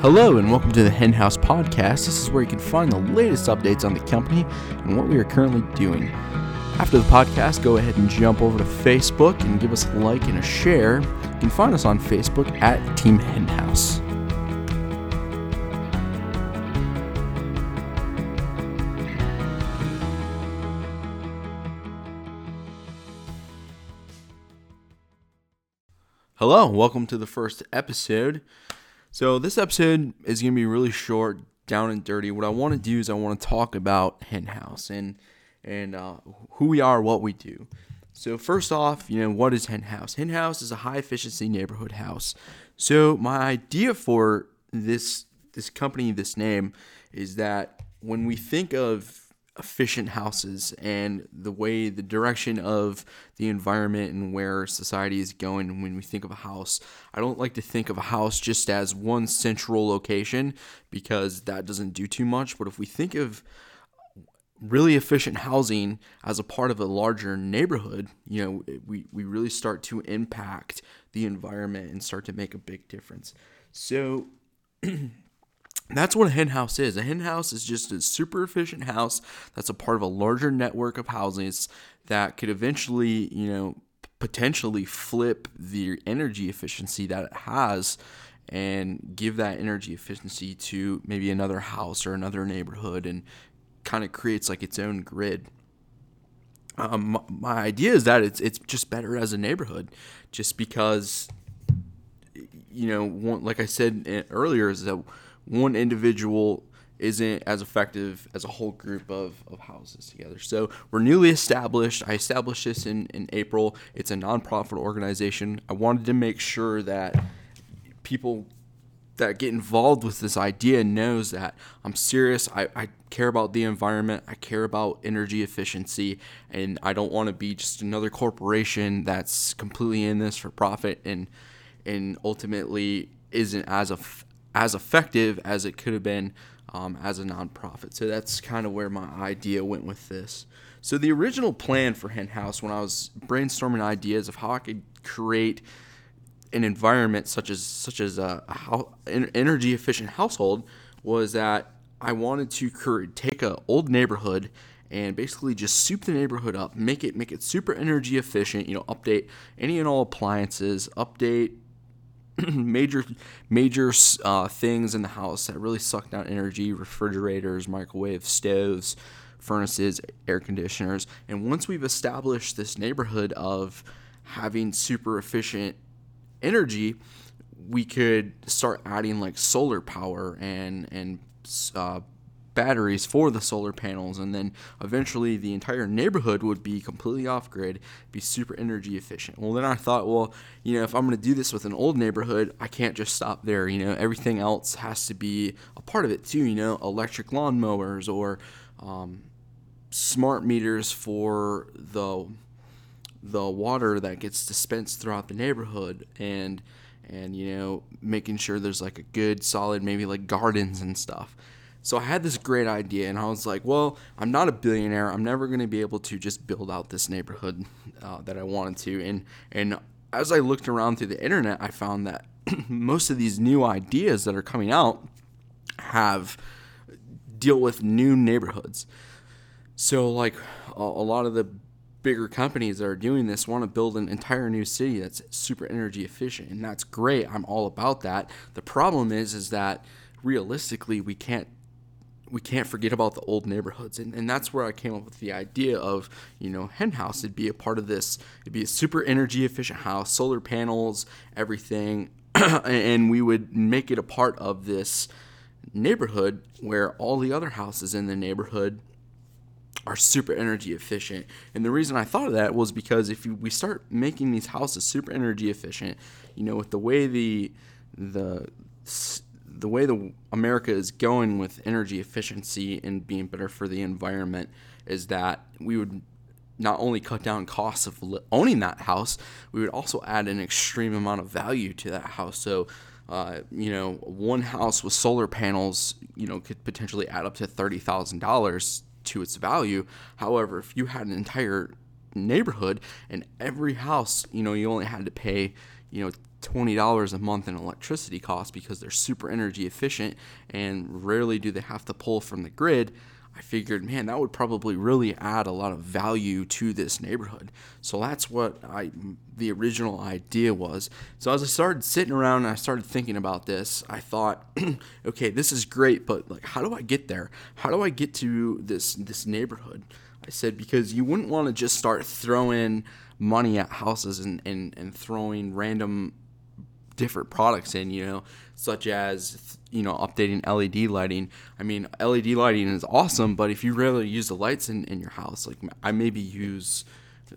Hello, and welcome to the Henhouse Podcast. This is where you can find the latest updates on the company and what we are currently doing. After the podcast, go ahead and jump over to Facebook and give us a like and a share. You can find us on Facebook at Team Henhouse. Hello, welcome to the first episode. So, this episode is going to be really short, down and dirty. What I want to do is I want to talk about Hen House and and uh, who we are, what we do. So, first off, you know, what is Hen House? Hen House is a high efficiency neighborhood house. So, my idea for this this company, this name, is that when we think of efficient houses and the way the direction of the environment and where society is going. When we think of a house i don't like to think of a house just as one central location because that doesn't do too much. But if we think of really efficient housing as a part of a larger neighborhood you know we, we really start to impact the environment and start to make a big difference. So that's what a hen house is. A hen house is just a super efficient house that's a part of a larger network of houses that could eventually, you know, potentially flip the energy efficiency that it has and give that energy efficiency to maybe another house or another neighborhood and kind of creates like its own grid. Um, my idea is that it's it's just better as a neighborhood, just because, you know, one, like I said eh, earlier, is that one individual isn't as effective as a whole group of, of houses together. So we're newly established. I established this in, in April. It's a nonprofit organization. I wanted to make sure that people that get involved with this idea knows that I'm serious. I, I care about the environment. I care about energy efficiency, and I don't want to be just another corporation that's completely in this for profit and and ultimately isn't as a as effective as it could have been um, as a nonprofit. So that's kind of where my idea went with this. So the original plan for Hen House, when I was brainstorming ideas of how I could create an environment such as such as a, a energy efficient household, was that I wanted to create, take a old neighborhood and basically just soup the neighborhood up, make it make it super energy efficient. You know, update any and all appliances, update major major uh, things in the house that really suck down energy refrigerators microwaves stoves furnaces air conditioners. And once we've established this neighborhood of having super efficient energy we could start adding like solar power and and uh, batteries for the solar panels, and then eventually the entire neighborhood would be completely off grid, be super energy efficient. Well, then I thought, well, you know, if I'm going to do this with an old neighborhood, I can't just stop there. You know, everything else has to be a part of it too. You know, electric lawnmowers or um, smart meters for the the water that gets dispensed throughout the neighborhood and and you know making sure there's like a good solid maybe like gardens and stuff so I had this great idea, and I was like, well, I'm not a billionaire. I'm never going to be able to just build out this neighborhood uh, that I wanted to. And and as I looked around through the internet, I found that most of these new ideas that are coming out have deal with new neighborhoods. So like a, a lot of the bigger companies that are doing this want to build an entire new city that's super energy efficient, and that's great. I'm all about that. The problem is, is that realistically, we can't we can't forget about the old neighborhoods. And, and that's where I came up with the idea of, you know, hen house. It'd be a part of this. It'd be a super energy efficient house, solar panels, everything. and we would make it a part of this neighborhood where all the other houses in the neighborhood are super energy efficient. And the reason I thought of that was because if we start making these houses super energy efficient, you know, with the way the the the way the America is going with energy efficiency and being better for the environment is that we would not only cut down costs of owning that house, we would also add an extreme amount of value to that house. So, uh, you know, one house with solar panels, you know, could potentially add up to thirty thousand dollars to its value. However, if you had an entire neighborhood, and every house, you know, you only had to pay, you know, $20 a month in electricity costs because they're super energy efficient and rarely do they have to pull from the grid. I figured, man, that would probably really add a lot of value to this neighborhood. So that's what I the original idea was. So as I started sitting around and I started thinking about this, I thought, okay, this is great, but like how do I get there? How do I get to this this neighborhood? I said because you wouldn't want to just start throwing money at houses and, and, and throwing random different products in, you know, such as you know updating LED lighting. I mean, LED lighting is awesome, but if you rarely use the lights in, in your house, like I maybe use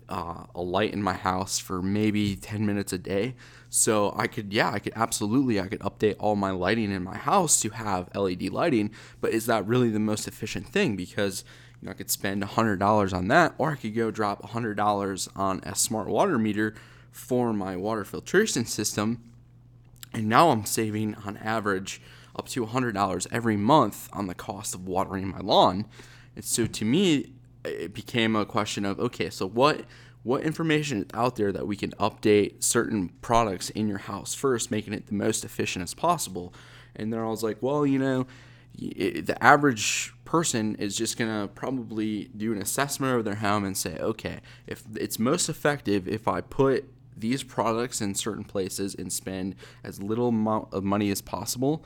uh, a light in my house for maybe 10 minutes a day. So I could, yeah, I could absolutely, I could update all my lighting in my house to have LED lighting. But is that really the most efficient thing? Because you know, I could spend $100 on that, or I could go drop $100 on a smart water meter for my water filtration system and now I'm saving on average up to $100 every month on the cost of watering my lawn. And so to me, it became a question of okay, so what what information is out there that we can update certain products in your house first, making it the most efficient as possible? And then I was like, well, you know, the average person is just gonna probably do an assessment of their home and say, okay, if it's most effective if I put these products in certain places and spend as little amount of money as possible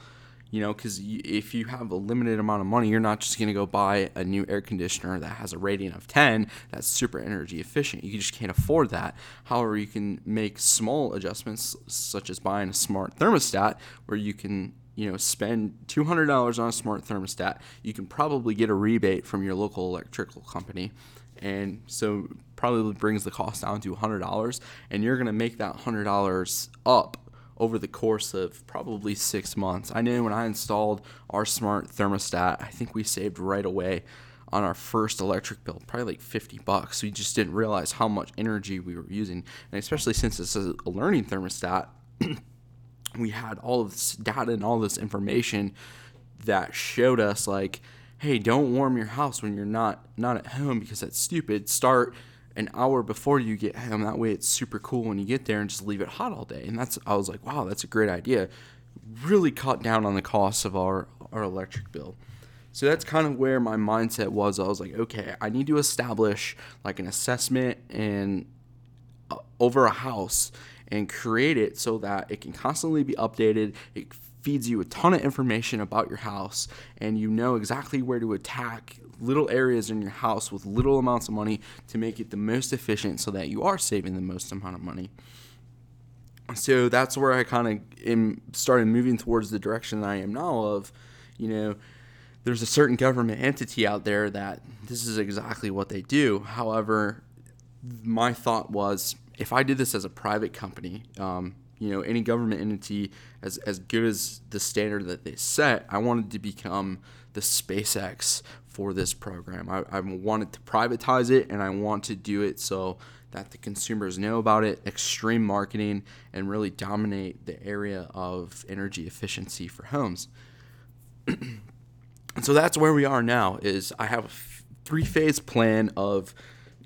you know because if you have a limited amount of money you're not just going to go buy a new air conditioner that has a rating of 10 that's super energy efficient. You just can't afford that. However you can make small adjustments such as buying a smart thermostat where you can you know spend $200 on a smart thermostat. You can probably get a rebate from your local electrical company. And so probably brings the cost down to $100 and you're going to make that $100 up over the course of probably six months. I know when i installed our smart thermostat i think we saved right away on our first electric bill probably like 50 bucks. We just didn't realize how much energy we were using. And especially since it's a learning thermostat we had all of this data and all this information that showed us like hey, don't warm your house when you're not not at home because that's stupid. Start an hour before you get home. That way it's super cool when you get there and just leave it hot all day. And that's I was like, wow, that's a great idea. Really cut down on the cost of our our electric bill. So that's kind of where my mindset was. I was like, okay, I need to establish like an assessment and uh, over a house and create it so that it can constantly be updated. It feeds you a ton of information about your house and you know exactly where to attack little areas in your house with little amounts of money to make it the most efficient so that you are saving the most amount of money. So that's where I kind of am started moving towards the direction that I am now of, you know, there's a certain government entity out there that this is exactly what they do. However, my thought was if I did this as a private company, um, you know, any government entity as, as good as the standard that they set, I wanted to become the SpaceX for this program. I, I wanted to privatize it and I want to do it so that the consumers know about it, extreme marketing, and really dominate the area of energy efficiency for homes. and so that's where we are now is I have a three phase plan of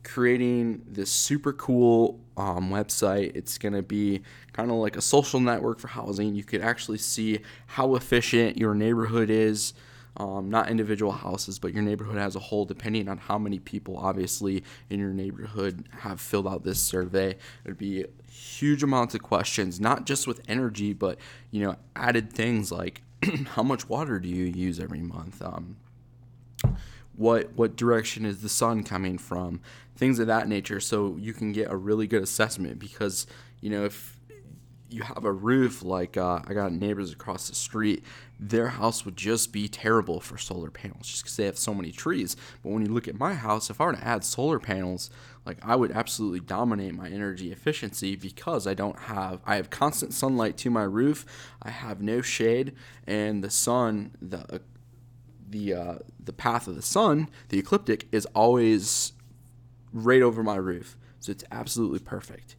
creating this super cool um, website. It's going to be kind of like a social network for housing. You could actually see how efficient your neighborhood is. Um, not individual houses, but your neighborhood as a whole, depending on how many people, obviously, in your neighborhood have filled out this survey. It would be huge amounts of questions, not just with energy, but you know, added things like how much water do you use every month? Um, what what direction is the sun coming from things of that nature so you can get a really good assessment because you know if you have a roof like uh, i got neighbors across the street their house would just be terrible for solar panels just because they have so many trees but when you look at my house if i were to add solar panels like i would absolutely dominate my energy efficiency because i don't have i have constant sunlight to my roof i have no shade and the sun the the uh, the path of the sun, the ecliptic, is always right over my roof, so it's absolutely perfect.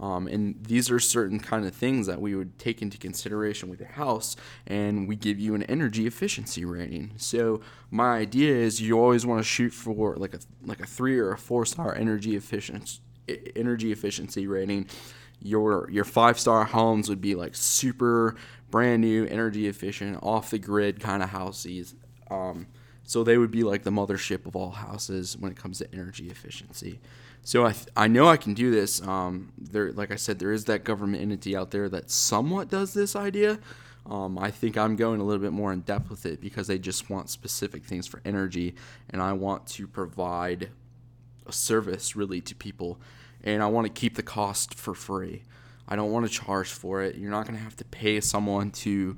Um, and these are certain kind of things that we would take into consideration with your house, and we give you an energy efficiency rating. So my idea is you always want to shoot for like a like a three or a four star energy efficiency energy efficiency rating. Your your five star homes would be like super brand new, energy efficient, off the grid kind of houses. Um, so they would be like the mothership of all houses when it comes to energy efficiency. So I, th- I know I can do this. Um, there, like I said, there is that government entity out there that somewhat does this idea. Um, I think I'm going a little bit more in depth with it because they just want specific things for energy, and I want to provide a service really to people, and I want to keep the cost for free. I don't want to charge for it. You're not going to have to pay someone to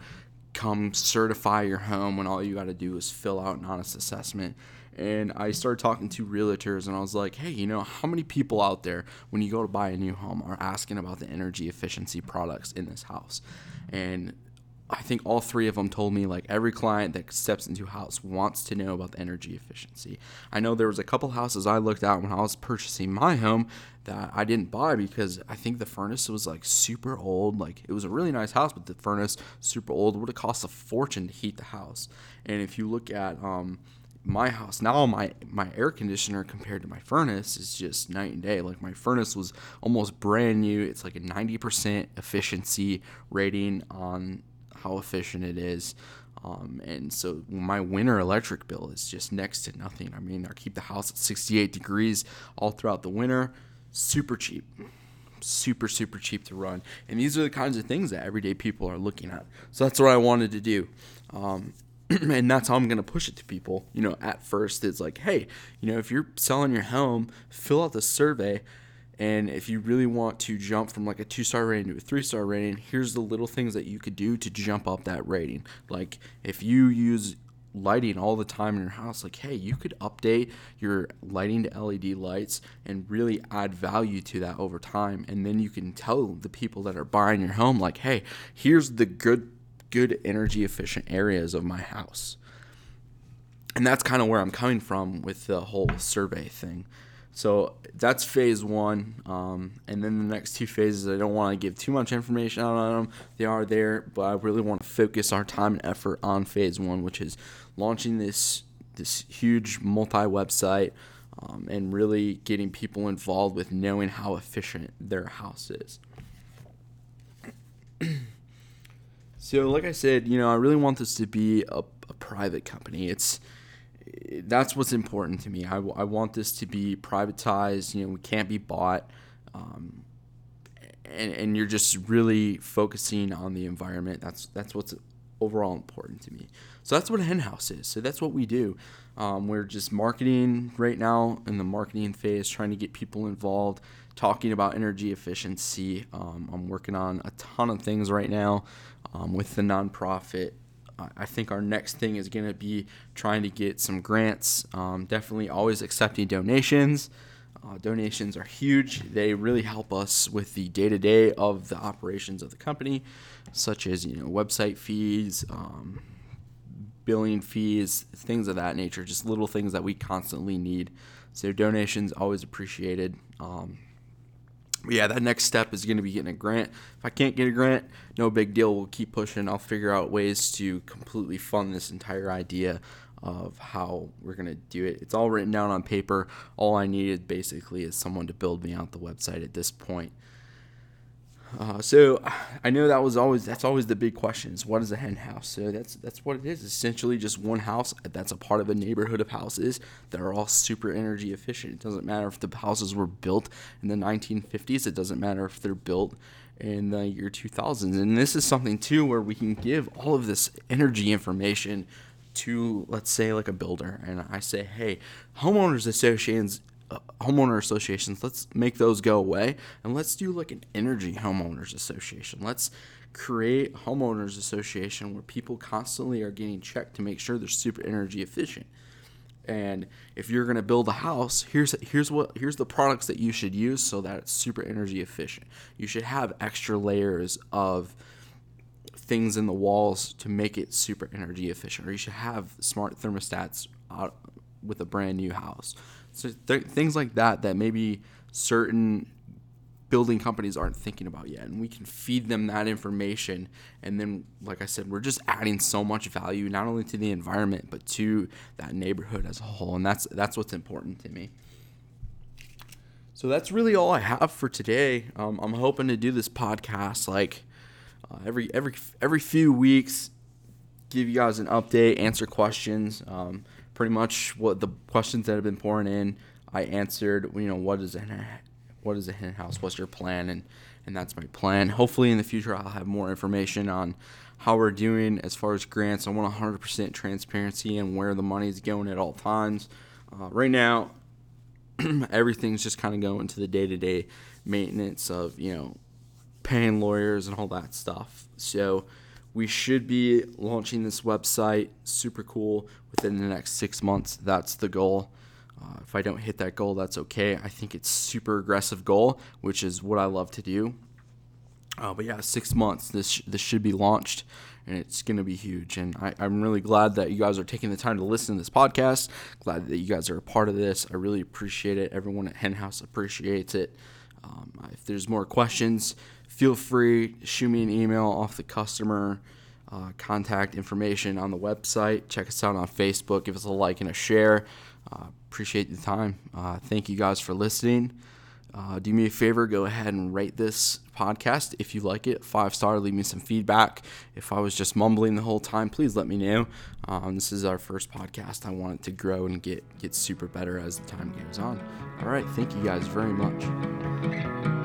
come certify your home when all you got to do is fill out an honest assessment. And I started talking to realtors and I was like, hey, you know, how many people out there, when you go to buy a new home, are asking about the energy efficiency products in this house? And I think all three of them told me like every client that steps into a house wants to know about the energy efficiency. I know there was a couple houses I looked at when I was purchasing my home that I didn't buy because I think the furnace was like super old. Like it was a really nice house, but the furnace super old would have cost a fortune to heat the house. And if you look at um, my house now my my air conditioner compared to my furnace is just night and day like my furnace was almost brand new it's like a 90% efficiency rating on how efficient it is. Um, and so my winter electric bill is just next to nothing. I mean, I keep the house at 68 degrees all throughout the winter. Super cheap. Super, super cheap to run. And these are the kinds of things that everyday people are looking at. So that's what I wanted to do. Um, and that's how I'm going to push it to people. You know, at first, it's like, hey, you know, if you're selling your home, fill out the survey and if you really want to jump from like a two star rating to a three star rating, here's the little things that you could do to jump up that rating. Like if you use lighting all the time in your house, like, hey, you could update your lighting to LED lights and really add value to that over time. And then you can tell the people that are buying your home, like, hey, here's the good, good energy efficient areas of my house. And that's kind of where I'm coming from with the whole survey thing. So that's phase one. Um, and then the next two phases, I don't want to give too much information out on them. They are there, but I really want to focus our time and effort on phase one, which is launching this this huge multi website um, and really getting people involved with knowing how efficient their house is. so, like I said, you know, I really want this to be a, a private company. It's that's what's important to me. I, I want this to be privatized. You know, we can't be bought. Um, and, and you're just really focusing on the environment. That's that's what's overall important to me. So that's what a hen house is. So that's what we do. Um, we're just marketing right now in the marketing phase, trying to get people involved, talking about energy efficiency. Um, I'm working on a ton of things right now um, with the nonprofit I think our next thing is going to be trying to get some grants. Um, definitely always accepting donations. Uh, donations are huge. They really help us with the day to day of the operations of the company, such as you know website fees, um, billing fees, things of that nature. Just little things that we constantly need. So donations always appreciated. Um, yeah, that next step is going to be getting a grant. If I can't get a grant, no big deal. We'll keep pushing. I'll figure out ways to completely fund this entire idea of how we're going to do it. It's all written down on paper. All I needed basically is someone to build me out the website at this point. Uh, so I know that was always that's always the big question is what is a hen house? So that's that's what it is. Essentially, just one house that's a part of a neighborhood of houses that are all super energy efficient. It doesn't matter if the houses were built in the 1950s. It doesn't matter if they're built in the year 2000s. And this is something too where we can give all of this energy information to let's say like a builder and I say, "Hey, homeowners associations homeowner associations, let's make those go away and let's do like an energy homeowners association. Let's create homeowners association where people constantly are getting checked to make sure they're super energy efficient. And if you're going to build a house, here's here's what here's the products that you should use so that it's super energy efficient. You should have extra layers of things in the walls to make it super energy efficient, or you should have smart thermostats uh, with a brand new house. So th- things like that that maybe certain building companies aren't thinking about yet. And we can feed them that information. And then, like I said, we're just adding so much value, not only to the environment, but to that neighborhood as a whole. And that's, that's what's important to me. So that's really all I have for today. Um, I'm hoping to do this podcast like uh, every every every few weeks, give you guys an update, answer questions. Um, pretty much what the questions that have been pouring in, I answered. You know, what is a what is a hen house? What's your plan? And and that's my plan. Hopefully, in the future, I'll have more information on how we're doing as far as grants. I want 100% transparency and where the money is going at all times. Uh, right now, everything's just kind of going to the day to day maintenance of you know paying lawyers and all that stuff. So we should be launching this website super cool within the next six months. That's the goal. Uh, if I don't hit that goal, that's okay. I think it's super aggressive goal, which is what I love to do. Uh, but yeah, six months. This this should be launched, and it's going to be huge. And I, I'm really glad that you guys are taking the time to listen to this podcast. Glad that you guys are a part of this. I really appreciate it. Everyone at Henhouse appreciates it. Um, if there's more questions, feel free shoot me an email off the customer uh, contact information on the website. Check us out on Facebook. Give us a like and a share. Uh, appreciate the time. Uh, thank you guys for listening. Uh, do me a favor, go ahead and rate this podcast if you like it. Five star, leave me some feedback. If I was just mumbling the whole time, please let me know. Um, this is our first podcast. I want it to grow and get get super better as the time goes on. All right, thank you guys very much.